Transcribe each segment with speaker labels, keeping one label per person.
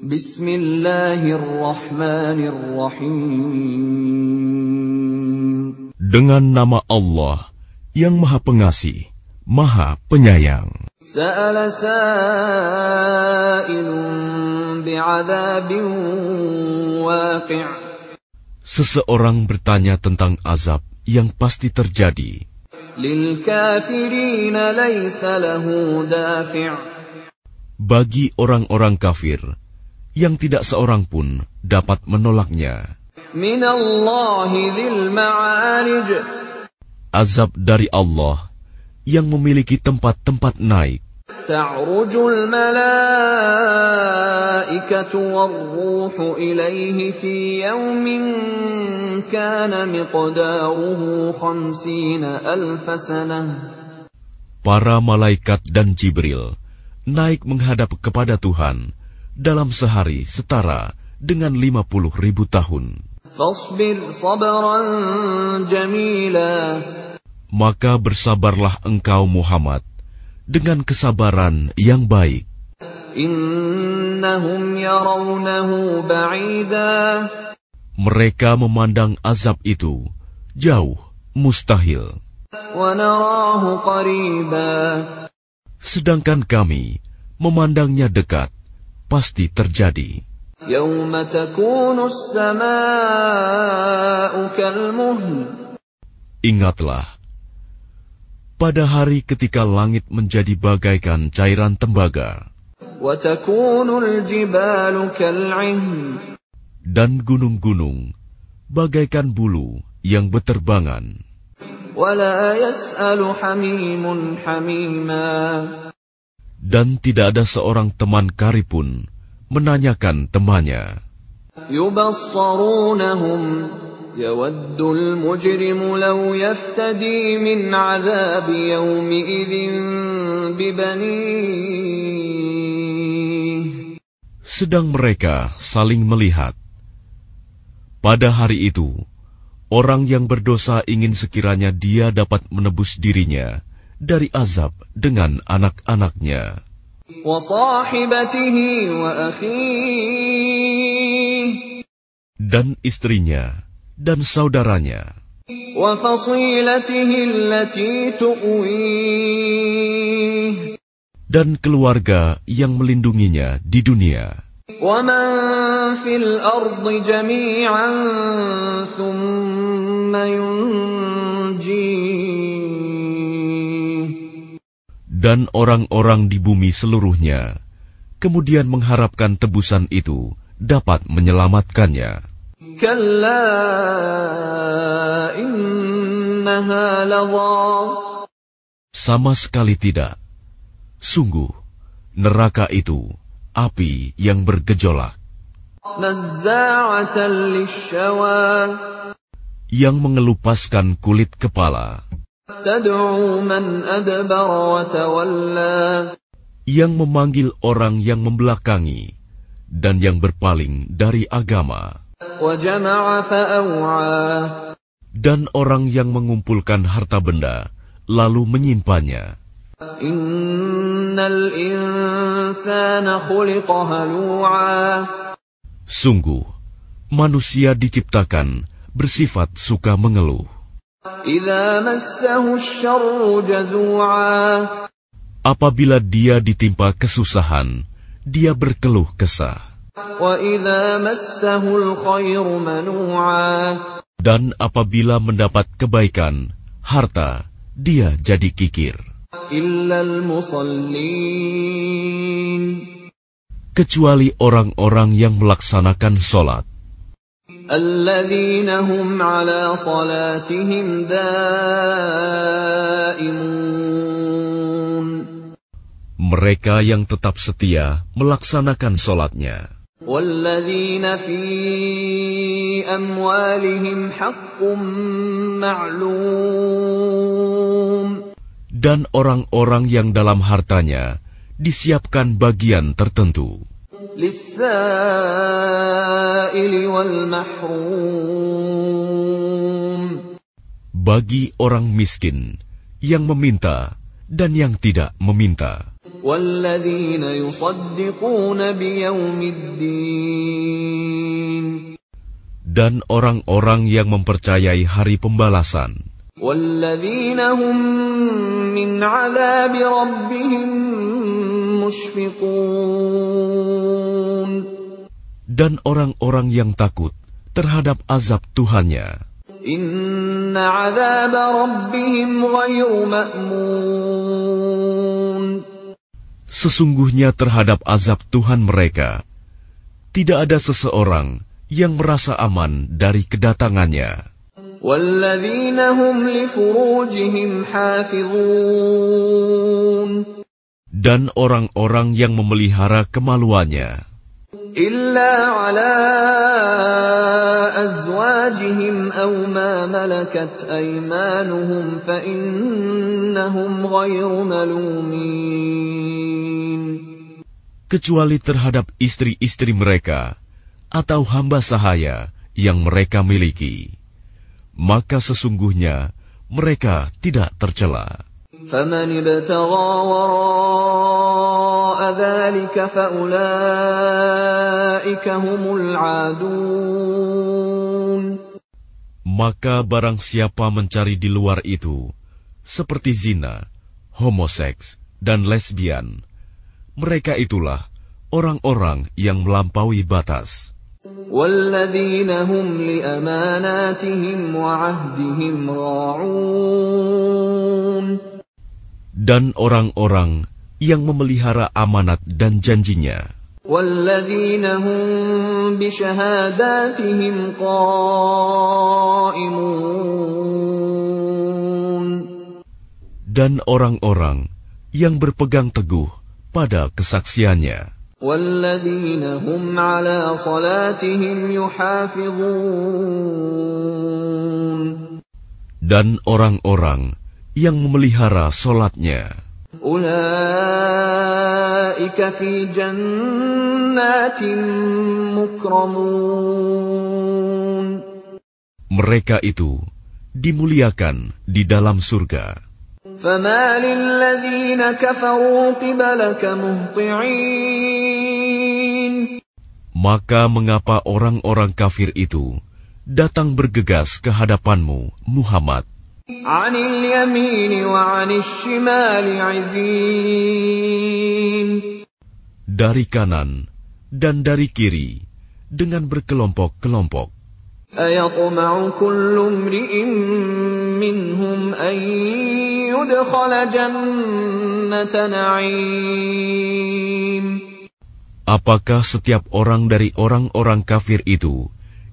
Speaker 1: Bismillahirrahmanirrahim.
Speaker 2: Dengan nama Allah yang Maha Pengasih, Maha Penyayang. Seseorang bertanya tentang azab yang pasti terjadi. Bagi orang-orang kafir, yang tidak seorang pun dapat menolaknya.
Speaker 1: مِنَ اللَّهِ ذِي الْمَعَارِجِ
Speaker 2: Azab dari Allah yang memiliki tempat-tempat naik.
Speaker 1: تَعْرُجُ الْمَلَائِكَةُ وَالرُّوحُ إِلَيْهِ فِي يَوْمٍ كَانَ مِقْدَارُهُ خَمْسِينَ أَلْفَ سَنَةٍ
Speaker 2: Para malaikat dan Jibril naik menghadap kepada Tuhan dalam sehari setara dengan 50 ribu tahun. Maka bersabarlah engkau Muhammad dengan kesabaran yang baik. Mereka memandang azab itu jauh, mustahil. Sedangkan kami memandangnya dekat, pasti terjadi. Ingatlah, pada hari ketika langit menjadi bagaikan cairan tembaga, dan gunung-gunung bagaikan bulu yang beterbangan dan tidak ada seorang teman karib pun menanyakan temannya.
Speaker 1: يبصرونهم يود المجرم لو يفتدي من عذاب يومئذ ببنيه
Speaker 2: Sedang mereka saling melihat. Pada hari itu, orang yang berdosa ingin sekiranya dia dapat menebus dirinya dari azab dengan anak-anaknya.
Speaker 1: وصاحبته وأخيه
Speaker 2: dan istrinya dan saudaranya
Speaker 1: وفصيلته التي تؤويه
Speaker 2: dan keluarga yang melindunginya di dunia
Speaker 1: ومن في الأرض جميعا ثم ينجيه
Speaker 2: dan orang-orang di bumi seluruhnya, kemudian mengharapkan tebusan itu dapat menyelamatkannya. Sama sekali tidak. Sungguh, neraka itu api yang bergejolak. Yang mengelupaskan kulit kepala yang memanggil orang yang membelakangi dan yang berpaling dari agama, dan orang yang mengumpulkan harta benda lalu menyimpannya. Sungguh, manusia diciptakan bersifat suka mengeluh. Apabila dia ditimpa kesusahan, dia berkeluh kesah. Dan apabila mendapat kebaikan, harta, dia jadi kikir. Kecuali orang-orang yang melaksanakan sholat.
Speaker 1: الذين هم على صلاتهم دائمون
Speaker 2: mereka yang tetap setia melaksanakan sholatnya.
Speaker 1: والذين في أموالهم حق معلوم
Speaker 2: Dan orang-orang yang dalam hartanya disiapkan bagian tertentu. Bagi orang miskin yang meminta dan yang tidak meminta. Dan orang-orang yang mempercayai hari pembalasan.
Speaker 1: والذين هم من عذاب ربهم مشفقون
Speaker 2: dan orang-orang yang takut terhadap azab Tuhannya.
Speaker 1: إن عذاب ربهم غير مأمون
Speaker 2: Sesungguhnya terhadap azab Tuhan mereka, tidak ada seseorang yang merasa aman dari kedatangannya.
Speaker 1: والذين هم لفروجهم حافظون
Speaker 2: dan orang-orang yang memelihara kemaluannya. Kecuali terhadap istri-istri mereka atau hamba sahaya yang mereka miliki, maka sesungguhnya mereka tidak tercela.
Speaker 1: فمن ابتغى وراء ذلك فأولئك هم العادون
Speaker 2: Maka barang siapa mencari di luar itu, seperti zina, homoseks, dan lesbian, mereka itulah orang-orang yang melampaui batas.
Speaker 1: والذين هم لأماناتهم وعهدهم راعون
Speaker 2: dan orang-orang yang memelihara amanat dan janjinya. Dan orang-orang yang berpegang teguh pada kesaksiannya. Dan orang-orang yang memelihara solatnya. Mereka itu dimuliakan di dalam surga. Maka mengapa orang-orang kafir itu datang bergegas ke hadapanmu, Muhammad, dari kanan dan dari kiri dengan berkelompok-kelompok. Apakah setiap orang dari orang-orang kafir itu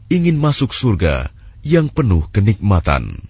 Speaker 2: ingin masuk surga yang penuh kenikmatan?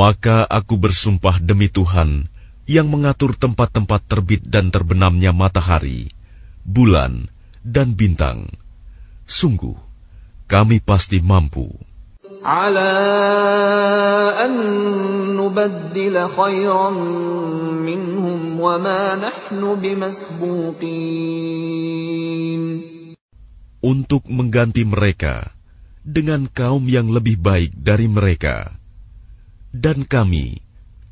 Speaker 2: Maka aku bersumpah demi Tuhan yang mengatur tempat-tempat terbit dan terbenamnya matahari, bulan, dan bintang. Sungguh, kami pasti mampu
Speaker 1: على أن نبدل خيرا منهم وما نحن بمسبوقين
Speaker 2: untuk mengganti mereka dengan kaum yang lebih baik dari mereka. Dan kami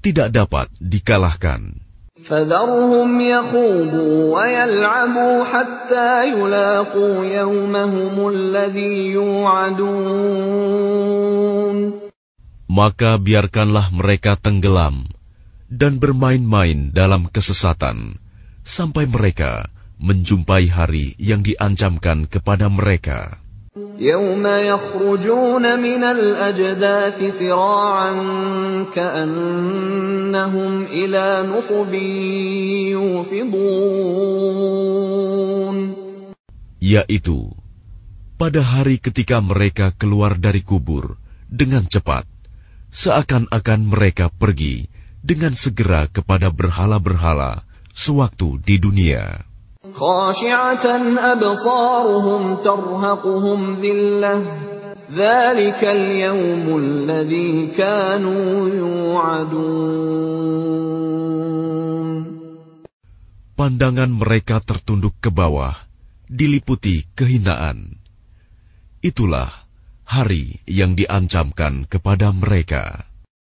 Speaker 2: tidak dapat dikalahkan.
Speaker 1: فذرهم يخوضوا ويلعبوا حتى يلاقوا يومهم الذي يوعدون
Speaker 2: Maka biarkanlah mereka tenggelam dan bermain-main dalam kesesatan sampai mereka menjumpai hari yang diancamkan kepada mereka.
Speaker 1: يوم يخرجون من الأجداث سراعا كأنهم إلى نصب يوفضون
Speaker 2: Yaitu, pada hari ketika mereka keluar dari kubur dengan cepat, seakan-akan mereka pergi dengan segera kepada berhala-berhala sewaktu di dunia.
Speaker 1: خاشعة أبصارهم ترهقهم ذلة ذلك اليوم الذي كانوا يوعدون
Speaker 2: Pandangan mereka tertunduk ke bawah, diliputi kehinaan. Itulah hari yang diancamkan kepada mereka.